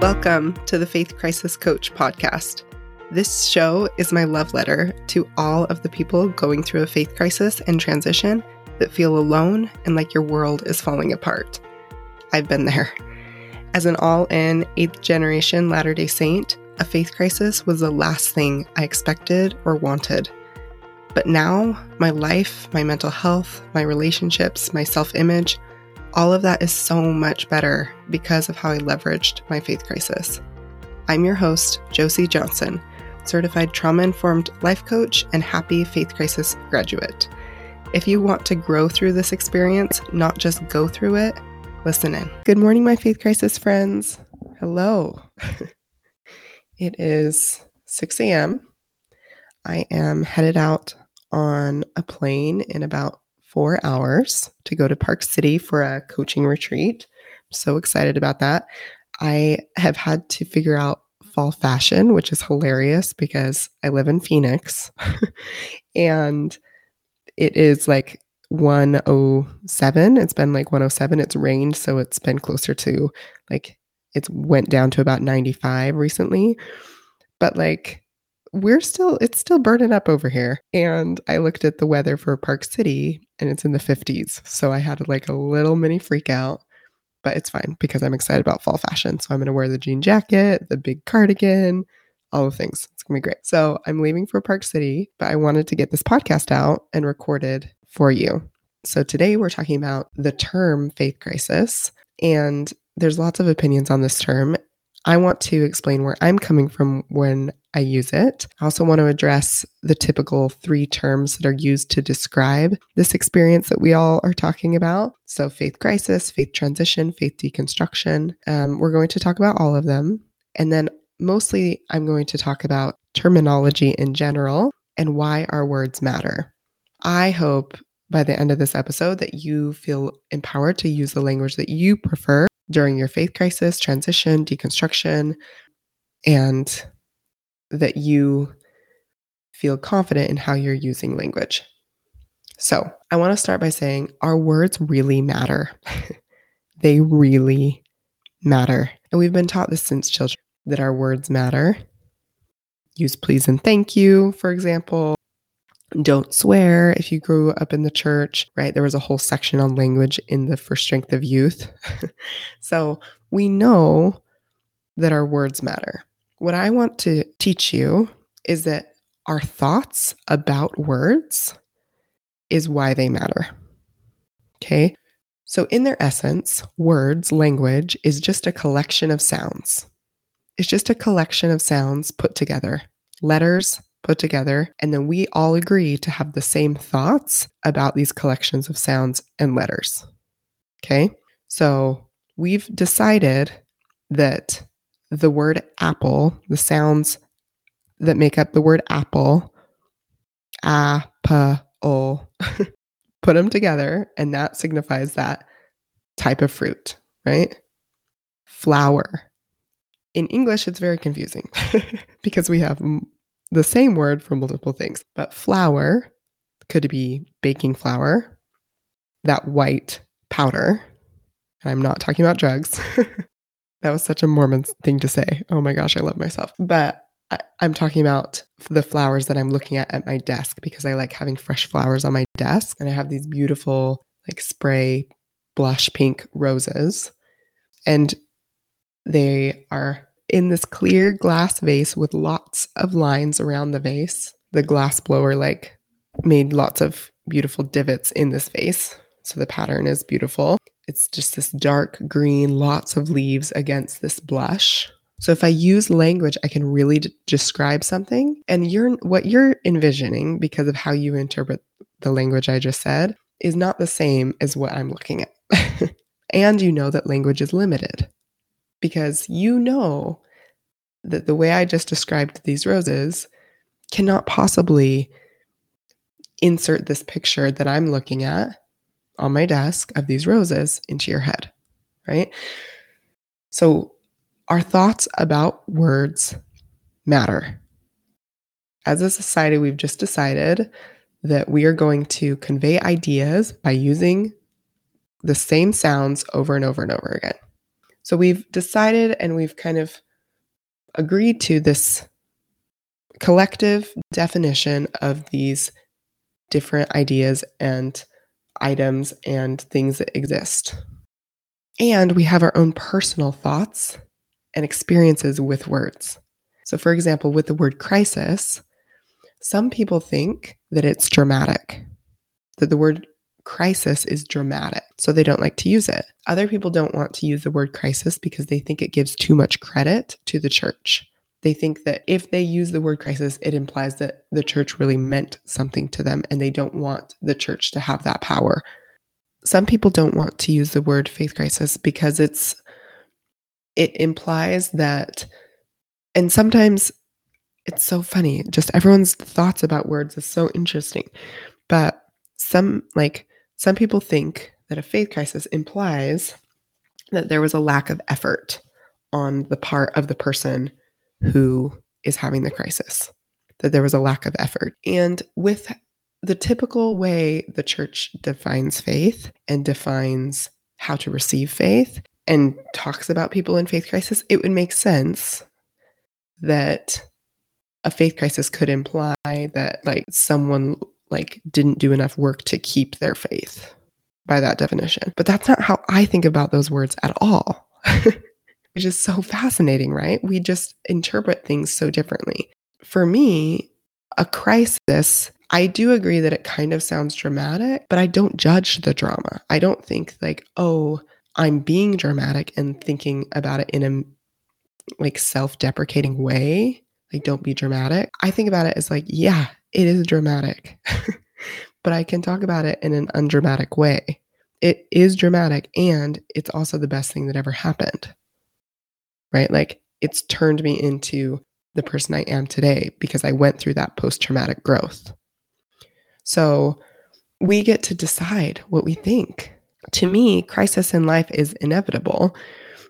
Welcome to the Faith Crisis Coach podcast. This show is my love letter to all of the people going through a faith crisis and transition that feel alone and like your world is falling apart. I've been there. As an all in, eighth generation Latter day Saint, a faith crisis was the last thing I expected or wanted. But now, my life, my mental health, my relationships, my self image, all of that is so much better because of how I leveraged my faith crisis. I'm your host, Josie Johnson, certified trauma informed life coach and happy faith crisis graduate. If you want to grow through this experience, not just go through it, listen in. Good morning, my faith crisis friends. Hello. it is 6 a.m. I am headed out on a plane in about four hours to go to Park City for a coaching retreat. I'm so excited about that. I have had to figure out fall fashion, which is hilarious because I live in Phoenix and it is like 107. It's been like 107. It's rained, so it's been closer to like it's went down to about 95 recently. But like we're still it's still burning up over here. And i looked at the weather for park city and it's in the 50s so i had like a little mini freak out but it's fine because i'm excited about fall fashion. So i'm going to wear the jean jacket the big cardigan all the things. It's going to be great. So i'm leaving for park city but i wanted to get this podcast out and recorded for you. So today we're talking about the term faith crisis and there's lots of opinions on this term I want to explain where I'm coming from when I use it. I also want to address the typical three terms that are used to describe this experience that we all are talking about. So, faith crisis, faith transition, faith deconstruction. Um, we're going to talk about all of them. And then, mostly, I'm going to talk about terminology in general and why our words matter. I hope by the end of this episode that you feel empowered to use the language that you prefer during your faith crisis, transition, deconstruction, and that you feel confident in how you're using language. So, I want to start by saying our words really matter. they really matter. And we've been taught this since children that our words matter. Use please and thank you, for example. Don't swear if you grew up in the church, right? There was a whole section on language in the For Strength of Youth. so we know that our words matter. What I want to teach you is that our thoughts about words is why they matter. Okay. So, in their essence, words, language, is just a collection of sounds. It's just a collection of sounds put together, letters, put together, and then we all agree to have the same thoughts about these collections of sounds and letters. Okay, so we've decided that the word apple, the sounds that make up the word apple, a, p, o, put them together, and that signifies that type of fruit, right? Flower. In English, it's very confusing because we have the same word for multiple things. But flour could be baking flour, that white powder. And I'm not talking about drugs. that was such a Mormon thing to say. Oh my gosh, I love myself. But I, am talking about the flowers that I'm looking at at my desk because I like having fresh flowers on my desk. And I have these beautiful, like spray blush pink roses. And they are in this clear glass vase with lots of lines around the vase. The glass blower like made lots of beautiful divots in this vase. So the pattern is beautiful. It's just this dark green, lots of leaves against this blush. So if I use language, I can really d- describe something. And you're what you're envisioning because of how you interpret the language I just said is not the same as what I'm looking at. and you know that language is limited because you know that the way I just described these roses cannot possibly insert this picture that I'm looking at on my desk of these roses into your head, right? So, our thoughts about words matter. As a society, we've just decided that we are going to convey ideas by using the same sounds over and over and over again. So we've decided and we've kind of agreed to this collective definition of these different ideas and items and things that exist. And we have our own personal thoughts and experiences with words. So, for example, with the word crisis, some people think that it's dramatic, that the word crisis is dramatic, so they don't like to use it. Other people don't want to use the word crisis because they think it gives too much credit to the church. They think that if they use the word crisis, it implies that the church really meant something to them and they don't want the church to have that power. Some people don't want to use the word faith crisis because it's it implies that and sometimes it's so funny. Just everyone's thoughts about words is so interesting. But some like some people think that a faith crisis implies that there was a lack of effort on the part of the person who is having the crisis, that there was a lack of effort. And with the typical way the church defines faith and defines how to receive faith and talks about people in faith crisis, it would make sense that a faith crisis could imply that like someone like didn't do enough work to keep their faith by that definition. But that's not how I think about those words at all. which is so fascinating, right? We just interpret things so differently. For me, a crisis, I do agree that it kind of sounds dramatic, but I don't judge the drama. I don't think like, oh, I'm being dramatic and thinking about it in a like self-deprecating way. Like don't be dramatic. I think about it as like, yeah, it is dramatic. but I can talk about it in an undramatic way. It is dramatic and it's also the best thing that ever happened right? Like it's turned me into the person I am today because I went through that post traumatic growth. So we get to decide what we think. To me, crisis in life is inevitable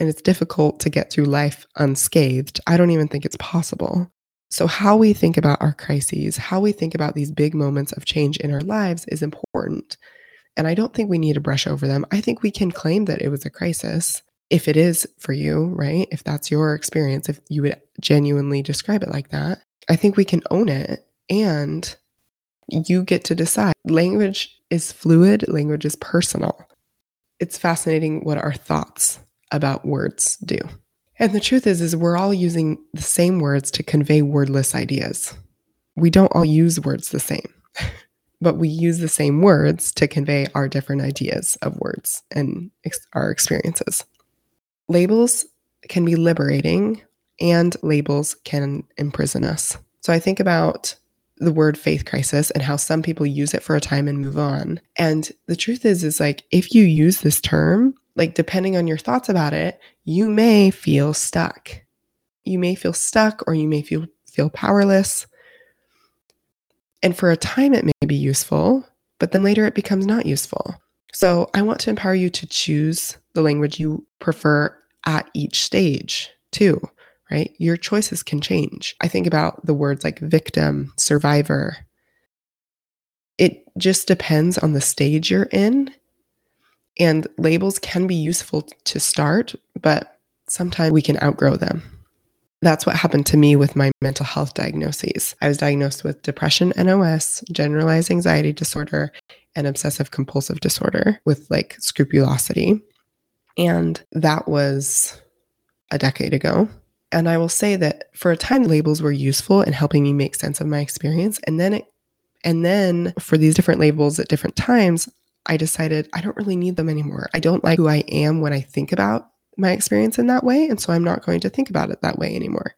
and it's difficult to get through life unscathed. I don't even think it's possible. So, how we think about our crises, how we think about these big moments of change in our lives is important. And I don't think we need to brush over them. I think we can claim that it was a crisis if it is for you, right? If that's your experience, if you would genuinely describe it like that, I think we can own it and you get to decide. Language is fluid, language is personal. It's fascinating what our thoughts about words do. And the truth is is we're all using the same words to convey wordless ideas. We don't all use words the same. but we use the same words to convey our different ideas of words and ex- our experiences. Labels can be liberating and labels can imprison us. So I think about the word faith crisis and how some people use it for a time and move on. And the truth is is like if you use this term, like depending on your thoughts about it, you may feel stuck. You may feel stuck or you may feel feel powerless. And for a time it may be useful, but then later it becomes not useful. So I want to empower you to choose the language you prefer at each stage, too, right? Your choices can change. I think about the words like victim, survivor. It just depends on the stage you're in. And labels can be useful to start, but sometimes we can outgrow them. That's what happened to me with my mental health diagnoses. I was diagnosed with depression, NOS, generalized anxiety disorder, and obsessive compulsive disorder with like scrupulosity. And that was a decade ago. And I will say that for a time, labels were useful in helping me make sense of my experience. And then it, and then for these different labels at different times, I decided I don't really need them anymore. I don't like who I am when I think about my experience in that way. And so I'm not going to think about it that way anymore.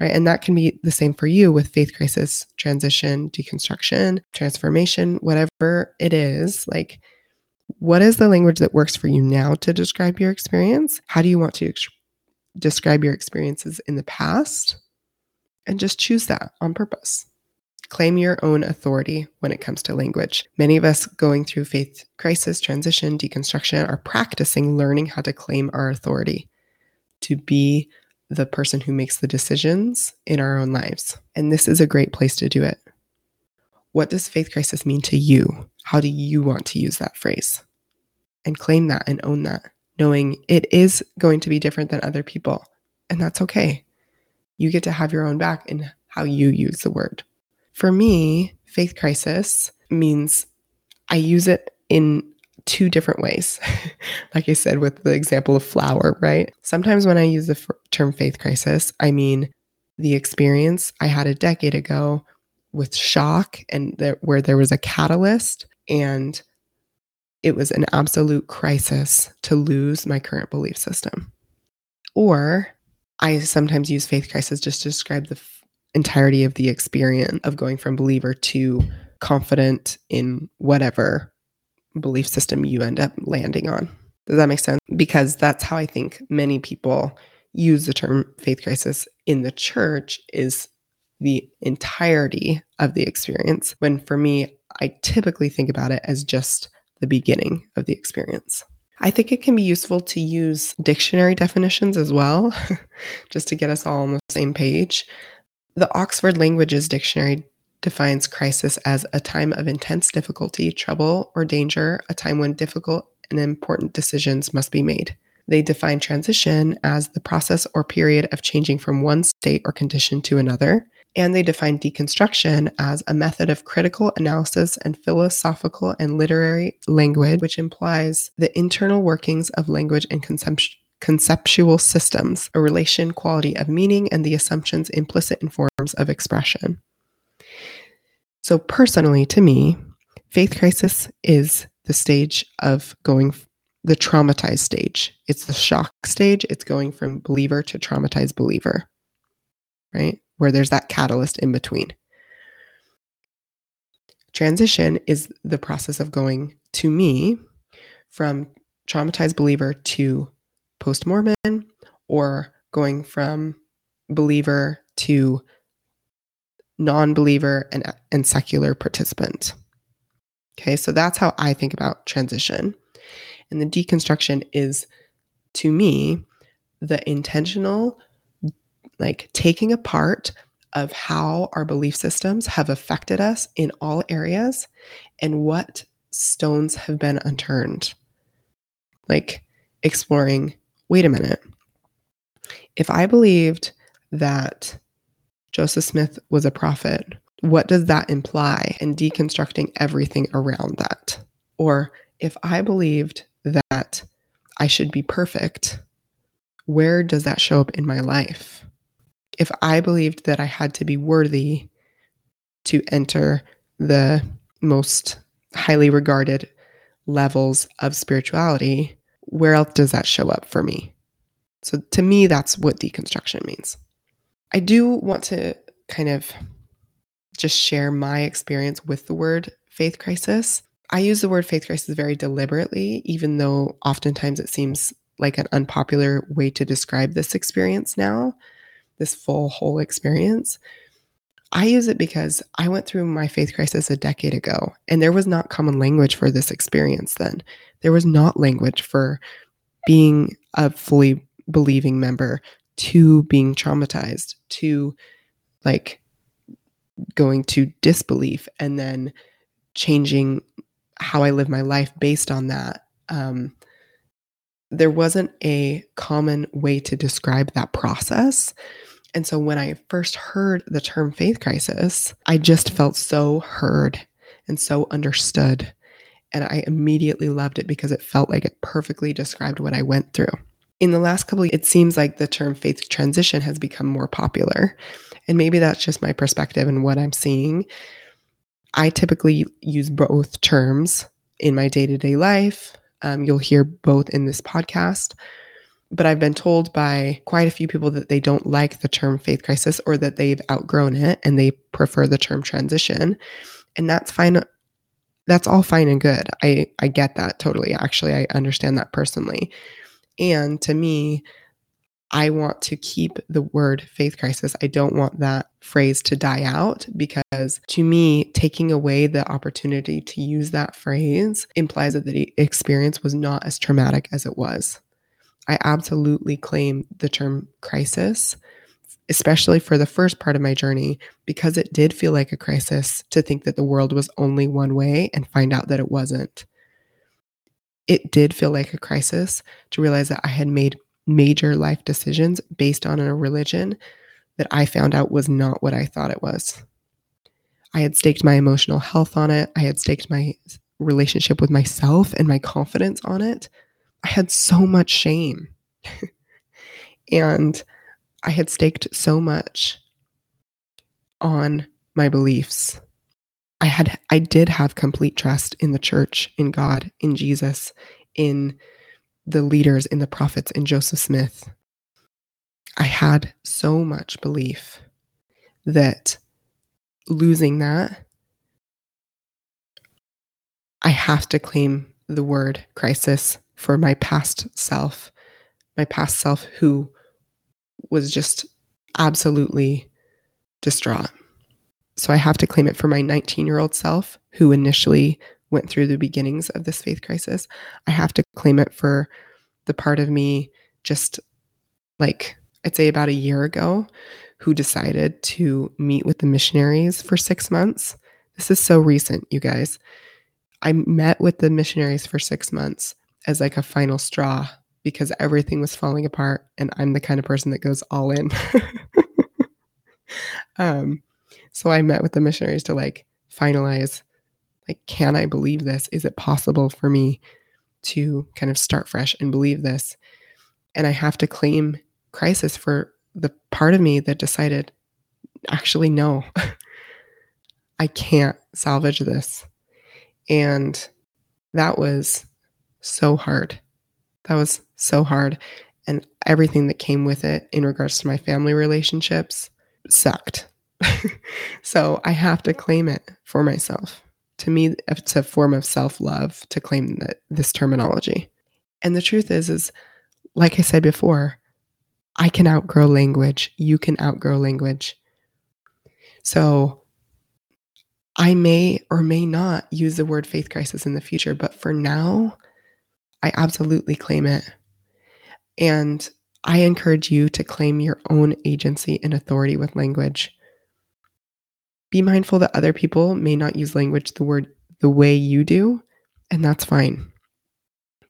Right. And that can be the same for you with faith crisis, transition, deconstruction, transformation, whatever it is. Like what is the language that works for you now to describe your experience? How do you want to ex- describe your experiences in the past? And just choose that on purpose. Claim your own authority when it comes to language. Many of us going through faith crisis, transition, deconstruction are practicing learning how to claim our authority to be the person who makes the decisions in our own lives. And this is a great place to do it. What does faith crisis mean to you? How do you want to use that phrase? And claim that and own that. knowing it is going to be different than other people. And that's okay. You get to have your own back in how you use the word. For me, faith crisis means I use it in two different ways. like I said, with the example of flour, right? Sometimes when I use the term faith crisis, I mean the experience I had a decade ago with shock and where there was a catalyst and it was an absolute crisis to lose my current belief system. Or I sometimes use faith crisis just to describe the entirety of the experience of going from believer to confident in whatever belief system you end up landing on. Does that make sense? Because that's how I think many people use the term faith crisis in the church is the entirety of the experience. When for me, I typically think about it as just the beginning of the experience. I think it can be useful to use dictionary definitions as well, just to get us all on the same page. The Oxford Languages Dictionary defines crisis as a time of intense difficulty, trouble, or danger, a time when difficult and important decisions must be made. They define transition as the process or period of changing from one state or condition to another. And they define deconstruction as a method of critical analysis and philosophical and literary language, which implies the internal workings of language and conception conceptual systems, a relation quality of meaning, and the assumptions implicit in forms of expression. So, personally, to me, faith crisis is the stage of going the traumatized stage. It's the shock stage. It's going from believer to traumatized believer, right? Where there's that catalyst in between. Transition is the process of going to me from traumatized believer to post Mormon or going from believer to non believer, and, and secular participant. Okay, so that's how I think about transition. And the deconstruction is, to me, the intentional, like taking apart of how our belief systems have affected us in all areas and what stones have been unturned. Like exploring, wait a minute. If I believed that Joseph Smith was a prophet. What does that imply? And deconstructing everything around that. Or if I believed that I should be perfect, where does that show up in my life? If I believed that I had to be worthy to enter the most highly regarded levels of spirituality, where else does that show up for me? So to me, that's what deconstruction means. I do want to kind of just share my experience with the word faith crisis. I use the word faith crisis very deliberately, even though oftentimes it seems like an unpopular way to describe this experience now, this full, whole experience. I use it because I went through my faith crisis a decade ago, and there was not common language for this experience then. There was not language for being a fully believing member, to being traumatized to like going to disbelief and then changing how I live my life based on that. Um, there wasn't a common way to describe that process. And so when I first heard the term faith crisis, I just felt so heard and so understood. And I immediately loved it because it felt like it perfectly described what I went through. In the last couple it seems like the term faith transition has become more popular. And maybe that's just my perspective and what i'm seeing. I typically use both terms in my day-to-day life. Um, you'll hear both in this podcast but i've been told by quite a few people that they don't like the term faith crisis or that they've outgrown it and they prefer the term transition. And that's fine. That's all fine and good. I i get that totally. Actually i understand that personally. And to me, I want to keep the word faith crisis. I don't want that phrase to die out because to me, taking away the opportunity to use that phrase implies that the experience was not as traumatic as it was. I absolutely claim the term crisis, especially for the first part of my journey, because it did feel like a crisis to think that the world was only one way and find out that it wasn't it did feel like a crisis to realize that I had made major life decisions based on a religion that I found out was not what I thought it was. I had staked my emotional health on it. I had staked my relationship with myself and my confidence on it. I had so much shame. and I had staked so much on my beliefs. I had I did have complete trust in the church, in God, in Jesus, in the leaders, in the prophets, in Joseph Smith. I had so much belief that losing that I have to claim the word crisis for my past self, my past self who was just absolutely distraught. So I have to claim it for my 19 year old self who initially went through the beginnings of this faith crisis. I have to claim it for the part of me just like I'd say about a year ago who decided to meet with the missionaries for six months. This is so recent, you guys. I met with the missionaries for six months as like a final straw because everything was falling apart and I'm the kind of person that goes all in. um, so I met with the missionaries to like finalize like, can I believe this? Is it possible for me to kind of start fresh and believe this? And I have to claim crisis for the part of me that decided, actually, no, I can't salvage this. And that was so hard. That was so hard. And everything that came with it in regards to my family relationships sucked. so I have to claim it for myself. To me, it's a form of self love to claim that this terminology. And the truth is, is like I said before, I can outgrow language. You can outgrow language. So I may or may not use the word faith crisis in the future, but for now, I absolutely claim it. And I encourage you to claim your own agency and authority with language. Be mindful that other people may not use language the word the way you do, and that's fine.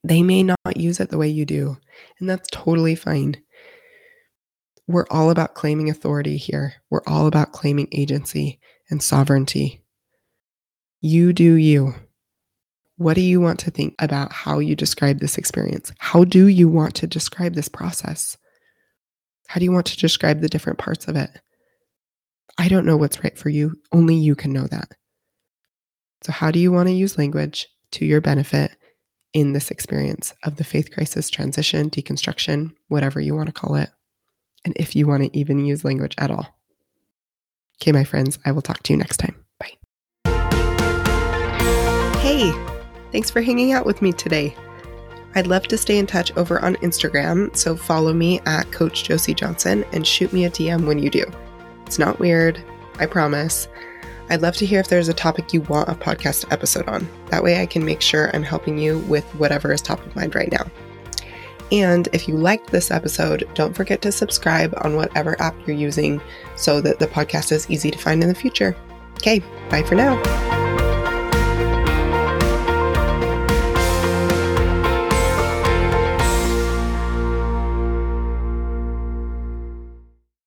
They may not use it the way you do, and that's totally fine. We're all about claiming authority here. We're all about claiming agency and sovereignty. You do you. What do you want to think about how you describe this experience? How do you want to describe this process? How do you want to describe the different parts of it? I don't know what's right for you. Only you can know that. So, how do you want to use language to your benefit in this experience of the faith crisis transition, deconstruction, whatever you want to call it? And if you want to even use language at all. Okay, my friends, I will talk to you next time. Bye. Hey, thanks for hanging out with me today. I'd love to stay in touch over on Instagram, so follow me at Coach Josie Johnson and shoot me a DM when you do. It's not weird, I promise. I'd love to hear if there's a topic you want a podcast episode on. That way I can make sure I'm helping you with whatever is top of mind right now. And if you liked this episode, don't forget to subscribe on whatever app you're using so that the podcast is easy to find in the future. Okay, bye for now.